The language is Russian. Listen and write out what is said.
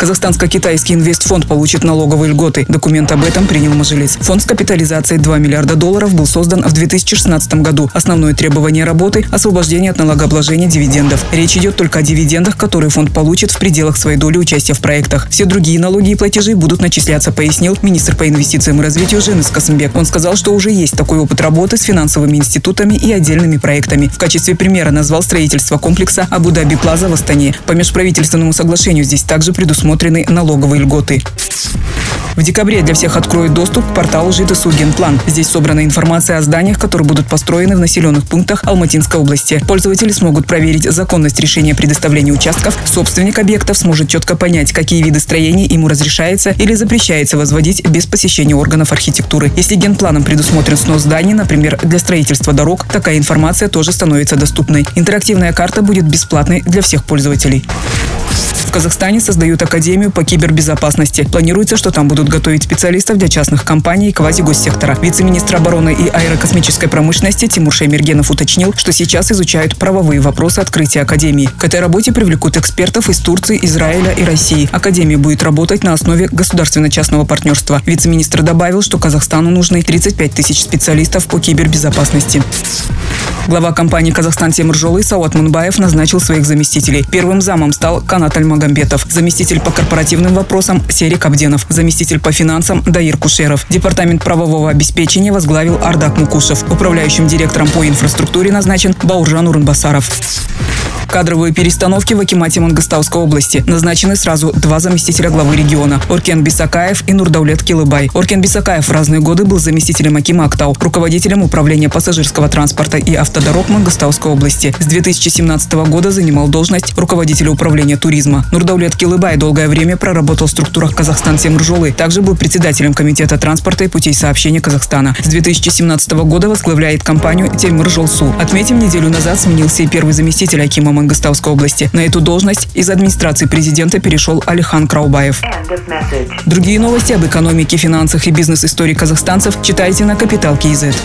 Казахстанско-китайский инвестфонд получит налоговые льготы. Документ об этом принял Мажилис. Фонд с капитализацией 2 миллиарда долларов был создан в 2016 году. Основное требование работы – освобождение от налогообложения дивидендов. Речь идет только о дивидендах, которые фонд получит в пределах своей доли участия в проектах. Все другие налоги и платежи будут начисляться, пояснил министр по инвестициям и развитию Женис Касымбек. Он сказал, что уже есть такой опыт работы с финансовыми институтами и отдельными проектами. В качестве примера назвал строительство комплекса Абу-Даби Плаза в Астане. По межправительственному соглашению здесь также предусмотрены налоговые льготы. В декабре для всех откроют доступ к порталу ЖИТСУ «Генплан». Здесь собрана информация о зданиях, которые будут построены в населенных пунктах Алматинской области. Пользователи смогут проверить законность решения предоставления участков. Собственник объектов сможет четко понять, какие виды строений ему разрешается или запрещается возводить без посещения органов архитектуры. Если генпланом предусмотрен снос зданий, например, для строительства дорог, такая информация тоже становится доступной. Интерактивная карта будет бесплатной для всех пользователей. В Казахстане создают Академию по кибербезопасности. Планируется, что там будут готовить специалистов для частных компаний и квазигоссектора. Вице-министр обороны и аэрокосмической промышленности Тимур Шаймергенов уточнил, что сейчас изучают правовые вопросы открытия Академии. К этой работе привлекут экспертов из Турции, Израиля и России. Академия будет работать на основе государственно-частного партнерства. Вице-министр добавил, что Казахстану нужны 35 тысяч специалистов по кибербезопасности. Глава компании «Казахстан Темиржолы» Сауат Мунбаев назначил своих заместителей. Первым замом стал Канат Альмагамбетов, заместитель по корпоративным вопросам Серик Абденов, заместитель по финансам Даир Кушеров. Департамент правового обеспечения возглавил Ардак Мукушев. Управляющим директором по инфраструктуре назначен Бауржан Урынбасаров. Кадровые перестановки в Акимате Мангостауской области. Назначены сразу два заместителя главы региона – Оркен Бисакаев и Нурдаулет Килыбай. Оркен Бисакаев в разные годы был заместителем Акима Актау, руководителем управления пассажирского транспорта и автодорог Мангостауской области. С 2017 года занимал должность руководителя управления туризма. Нурдаулет Килыбай долгое время проработал в структурах Казахстан Семржолы. Также был председателем Комитета транспорта и путей сообщения Казахстана. С 2017 года возглавляет компанию Темиржолсу. Отметим, неделю назад сменился и первый заместитель Акима Мангостауской области. На эту должность из администрации президента перешел Алихан Краубаев. Другие новости об экономике, финансах и бизнес-истории казахстанцев читайте на Капитал Киезет.